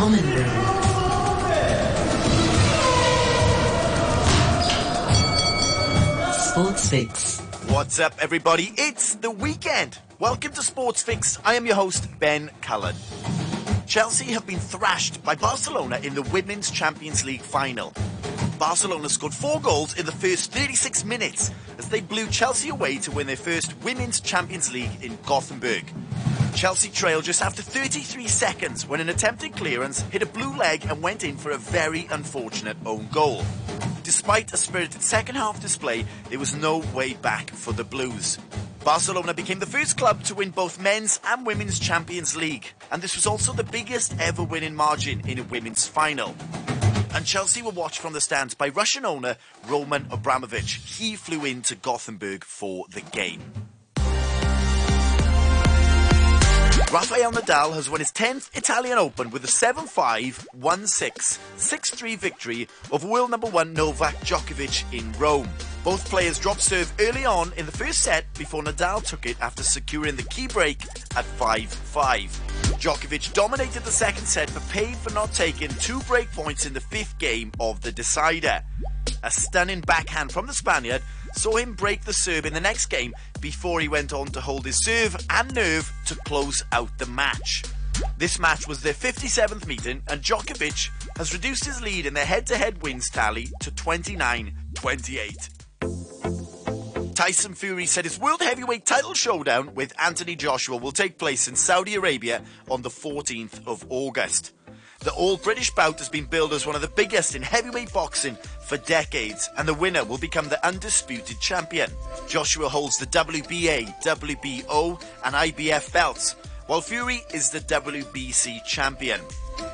common room. Sports Fix. What's up, everybody? It's the weekend. Welcome to Sports Fix. I am your host, Ben Cullen. Chelsea have been thrashed by Barcelona in the Women's Champions League final. Barcelona scored four goals in the first 36 minutes as they blew Chelsea away to win their first Women's Champions League in Gothenburg. Chelsea trailed just after 33 seconds when an attempted clearance hit a blue leg and went in for a very unfortunate own goal. Despite a spirited second half display, there was no way back for the Blues. Barcelona became the first club to win both men's and women's Champions League, and this was also the biggest ever winning margin in a women's final. And Chelsea were watched from the stands by Russian owner Roman Abramovich. He flew into Gothenburg for the game. Rafael Nadal has won his 10th Italian Open with a 7-5, 1-6, 6-3 victory over world number 1 Novak Djokovic in Rome. Both players dropped serve early on in the first set before Nadal took it after securing the key break at 5-5. Djokovic dominated the second set but paid for not taking two break points in the fifth game of the decider. A stunning backhand from the Spaniard saw him break the serve in the next game before he went on to hold his serve and nerve to close out the match. This match was their 57th meeting, and Djokovic has reduced his lead in their head to head wins tally to 29 28. Tyson Fury said his World Heavyweight title showdown with Anthony Joshua will take place in Saudi Arabia on the 14th of August. The All British bout has been billed as one of the biggest in heavyweight boxing for decades, and the winner will become the undisputed champion. Joshua holds the WBA, WBO, and IBF belts, while Fury is the WBC champion.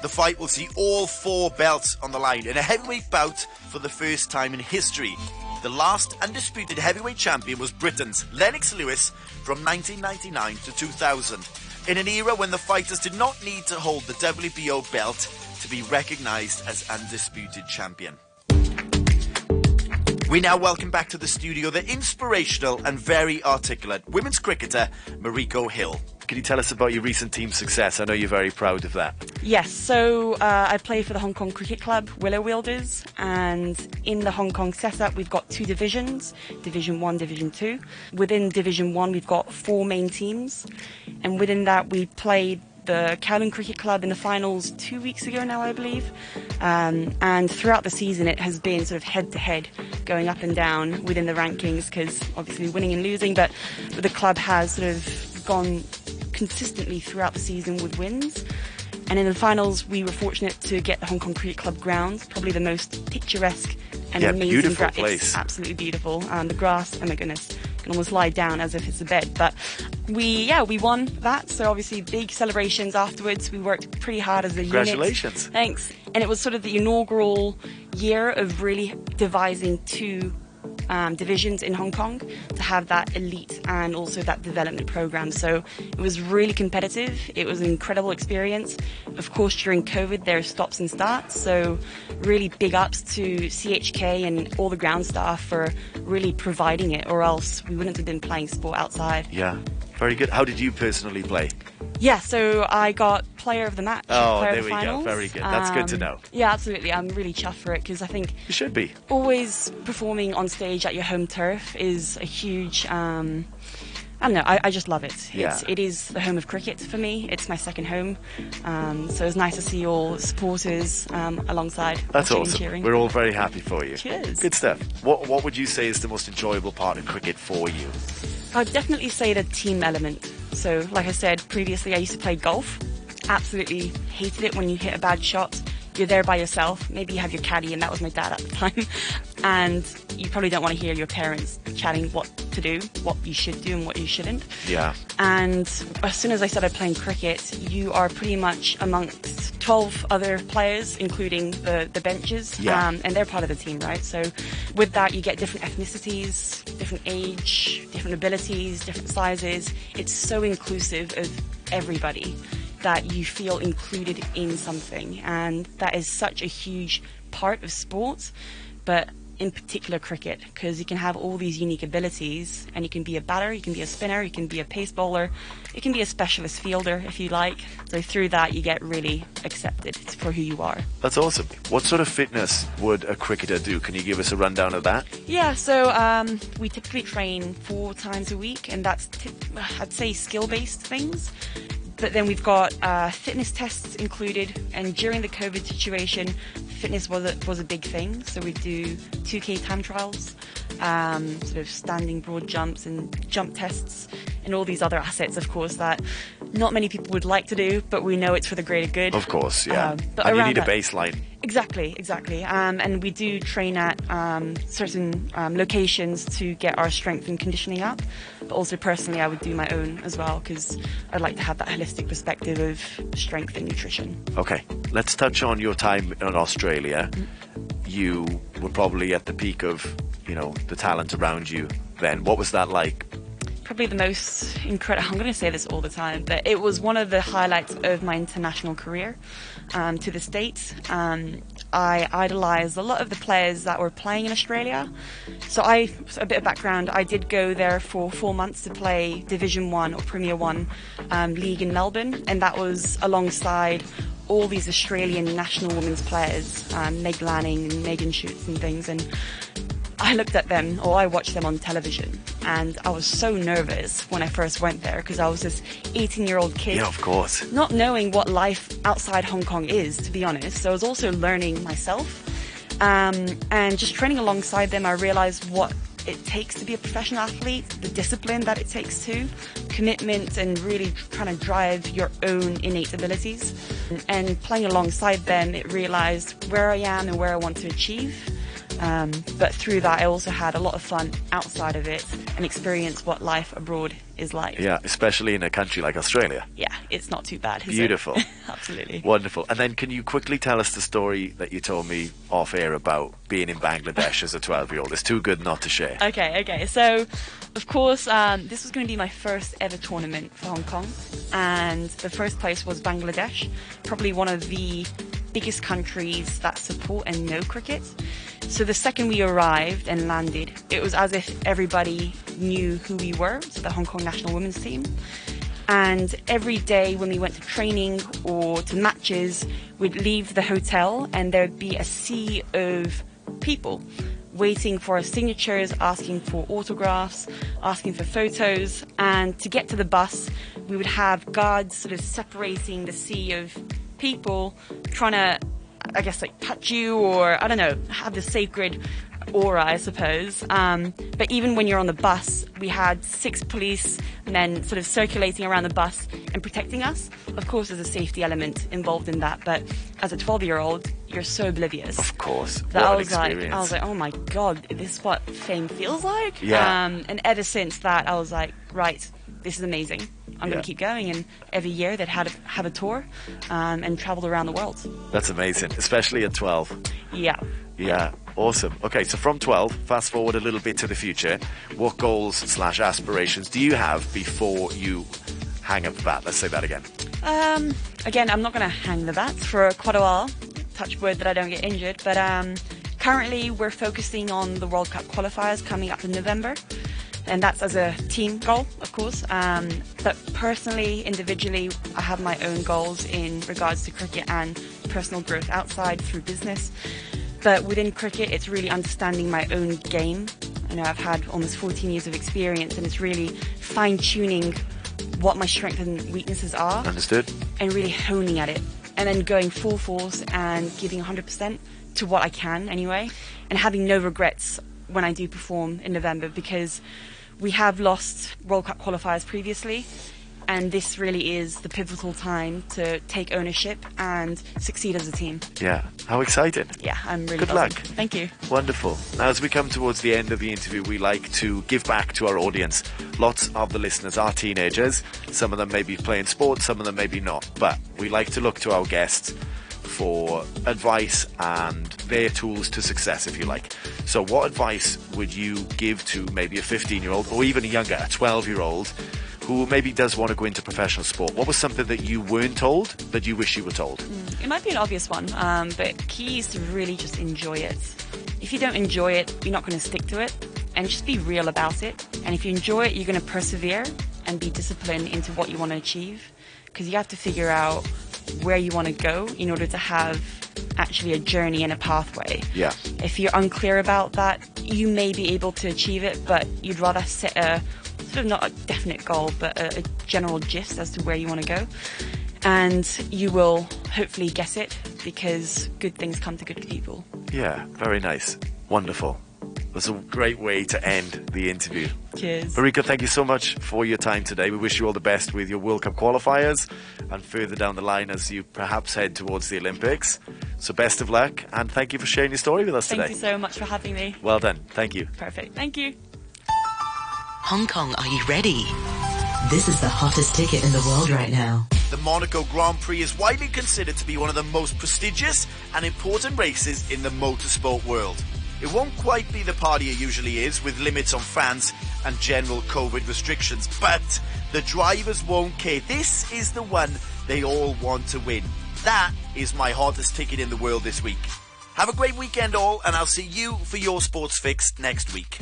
The fight will see all four belts on the line in a heavyweight bout for the first time in history. The last undisputed heavyweight champion was Britain's Lennox Lewis from 1999 to 2000 in an era when the fighters did not need to hold the WBO belt to be recognised as undisputed champion. We now welcome back to the studio the inspirational and very articulate women's cricketer Mariko Hill. Can you tell us about your recent team success? I know you're very proud of that. Yes, so uh, I play for the Hong Kong Cricket Club, Willow Wielders, and in the Hong Kong setup, we've got two divisions Division 1, Division 2. Within Division 1, we've got four main teams, and within that, we played the Kowloon Cricket Club in the finals two weeks ago now, I believe. Um, and throughout the season, it has been sort of head to head, going up and down within the rankings because obviously winning and losing, but the club has sort of gone consistently throughout the season with wins. And in the finals, we were fortunate to get the Hong Kong Cricket Club grounds, probably the most picturesque and Yeah, amazing beautiful gra- place. It's absolutely beautiful. Um, the grass, oh my goodness, can almost lie down as if it's a bed. But we, yeah, we won that. So obviously, big celebrations afterwards. We worked pretty hard as a unit. Congratulations. Thanks. And it was sort of the inaugural year of really devising two um, divisions in Hong Kong to have that elite and also that development program. So it was really competitive. It was an incredible experience. Of course, during COVID, there are stops and starts. So really big ups to CHK and all the ground staff for really providing it, or else we wouldn't have been playing sport outside. Yeah, very good. How did you personally play? Yeah, so I got player of the match. Oh, there we go. Very good. That's good to Um, know. Yeah, absolutely. I'm really chuffed for it because I think You should be. always performing on stage at your home turf is a huge. Um, I don't know. I, I just love it. Yeah. It's, it is the home of cricket for me. It's my second home. Um, so it's nice to see all supporters um, alongside. That's awesome. cheering. We're all very happy for you. Cheers. Good stuff. What What would you say is the most enjoyable part of cricket for you? I'd definitely say the team element. So, like I said previously, I used to play golf. Absolutely hated it when you hit a bad shot. You're there by yourself. Maybe you have your caddy, and that was my dad at the time. And you probably don't want to hear your parents chatting what to do, what you should do, and what you shouldn't. Yeah. And as soon as I started playing cricket, you are pretty much amongst 12 other players, including the, the benches. Yeah. Um, and they're part of the team, right? So with that, you get different ethnicities, different age, different abilities, different sizes. It's so inclusive of everybody that you feel included in something. And that is such a huge part of sports. But in particular cricket because you can have all these unique abilities and you can be a batter, you can be a spinner, you can be a pace bowler, you can be a specialist fielder if you like. So through that, you get really accepted for who you are. That's awesome. What sort of fitness would a cricketer do? Can you give us a rundown of that? Yeah, so um, we typically train four times a week, and that's, I'd say, skill based things. But then we've got uh, fitness tests included, and during the COVID situation, fitness was a, was a big thing. So we do 2K time trials, um, sort of standing broad jumps and jump tests, and all these other assets, of course, that not many people would like to do, but we know it's for the greater good. Of course, yeah. Um, but and you need a baseline. Exactly, exactly. Um, and we do train at um, certain um, locations to get our strength and conditioning up. But also, personally, I would do my own as well because I'd like to have that holistic perspective of strength and nutrition. Okay, let's touch on your time in Australia. You were probably at the peak of, you know, the talent around you then. What was that like? Probably the most incredible, I'm going to say this all the time, but it was one of the highlights of my international career um, to the States. Um, I idolized a lot of the players that were playing in Australia. So I, a bit of background, I did go there for four months to play Division One or Premier One um, league in Melbourne, and that was alongside all these Australian national women's players, um, Meg Lanning and Megan Schutt and things, and I looked at them, or I watched them on television, and I was so nervous when I first went there because I was this 18 year old kid Yeah, of course. not knowing what life outside Hong Kong is, to be honest. So I was also learning myself. Um, and just training alongside them, I realized what it takes to be a professional athlete, the discipline that it takes to, commitment, and really trying to drive your own innate abilities. And playing alongside them, it realized where I am and where I want to achieve. Um, but through that, I also had a lot of fun outside of it and experienced what life abroad is like. Yeah, especially in a country like Australia. Yeah, it's not too bad. Beautiful. Absolutely. Wonderful. And then can you quickly tell us the story that you told me off air about being in Bangladesh as a 12 year old? It's too good not to share. Okay, okay. So, of course, um, this was going to be my first ever tournament for Hong Kong, and the first place was Bangladesh, probably one of the biggest countries that support and know cricket. So the second we arrived and landed, it was as if everybody knew who we were, so the Hong Kong national women's team. And every day when we went to training or to matches, we'd leave the hotel and there'd be a sea of people waiting for our signatures, asking for autographs, asking for photos. And to get to the bus, we would have guards sort of separating the sea of people trying to, I guess, like touch you or, I don't know, have the sacred aura, I suppose. Um, but even when you're on the bus, we had six police men sort of circulating around the bus and protecting us. Of course, there's a safety element involved in that, but as a 12 year old, you're so oblivious. Of course. That I was like. I was like, oh my god, this is what fame feels like? Yeah. Um, and ever since that, I was like, right, this is amazing. I'm Yeah. going to keep going. And every year they'd had a, have a tour um, and traveled around the world. That's amazing, especially at 12. Yeah. Yeah, awesome. Okay, so from 12, fast forward a little bit to the future. What goals slash aspirations do you have before you hang up the bat? Let's say that again. Um, again, I'm not going to hang the bat for quite a while. Touch wood that I don't get injured. But um, currently, we're focusing on the World Cup qualifiers coming up in November. And that's as a team goal, of course. Um, but personally, individually, I have my own goals in regards to cricket and personal growth outside through business. But within cricket, it's really understanding my own game. I know I've had almost 14 years of experience, and it's really fine tuning what my strengths and weaknesses are Understood? and really honing at it and then going full force and giving 100% to what I can anyway and having no regrets when I do perform in November because we have lost World Cup qualifiers previously and this really is the pivotal time to take ownership and succeed as a team. Yeah. How exciting. Yeah, I'm really Good buzzing. luck. Thank you. Wonderful. Now, as we come towards the end of the interview, we like to give back to our audience. Lots of the listeners are teenagers. Some of them may be playing sports, some of them maybe not. But we like to look to our guests for advice and their tools to success, if you like. So, what advice would you give to maybe a 15 year old or even a younger, a 12 year old who maybe does want to go into professional sport? What was something that you weren't told that you wish you were told? It might be an obvious one, um, but key is to really just enjoy it. if you don't enjoy it, you're not going to stick to it. And just be real about it. And if you enjoy it, you're going to persevere and be disciplined into what you want to achieve. Because you have to figure out where you want to go in order to have actually a journey and a pathway. Yeah. If you're unclear about that, you may be able to achieve it, but you'd rather set a sort of not a definite goal, but a, a general gist as to where you want to go. And you will hopefully get it because good things come to good people. Yeah, very nice. Wonderful. That's a great way to end the interview. Cheers. Mariko, thank you so much for your time today. We wish you all the best with your World Cup qualifiers and further down the line as you perhaps head towards the Olympics. So best of luck and thank you for sharing your story with us Thank today. Thank you so much for having me. Well done. Thank you. Perfect. Thank you. Hong Kong, are you ready? This is the hottest ticket in the world right now. The Monaco Grand Prix is widely considered to be one of the most prestigious and important races in the motorsport world. It won't quite be the party it usually is with limits on fans and general COVID restrictions, but the drivers won't care. This is the one they all want to win. That is my hottest ticket in the world this week. Have a great weekend all and I'll see you for your sports fix next week.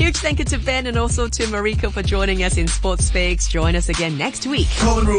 Huge thank you to Ben and also to Mariko for joining us in Sports Fix. Join us again next week. Golden Rule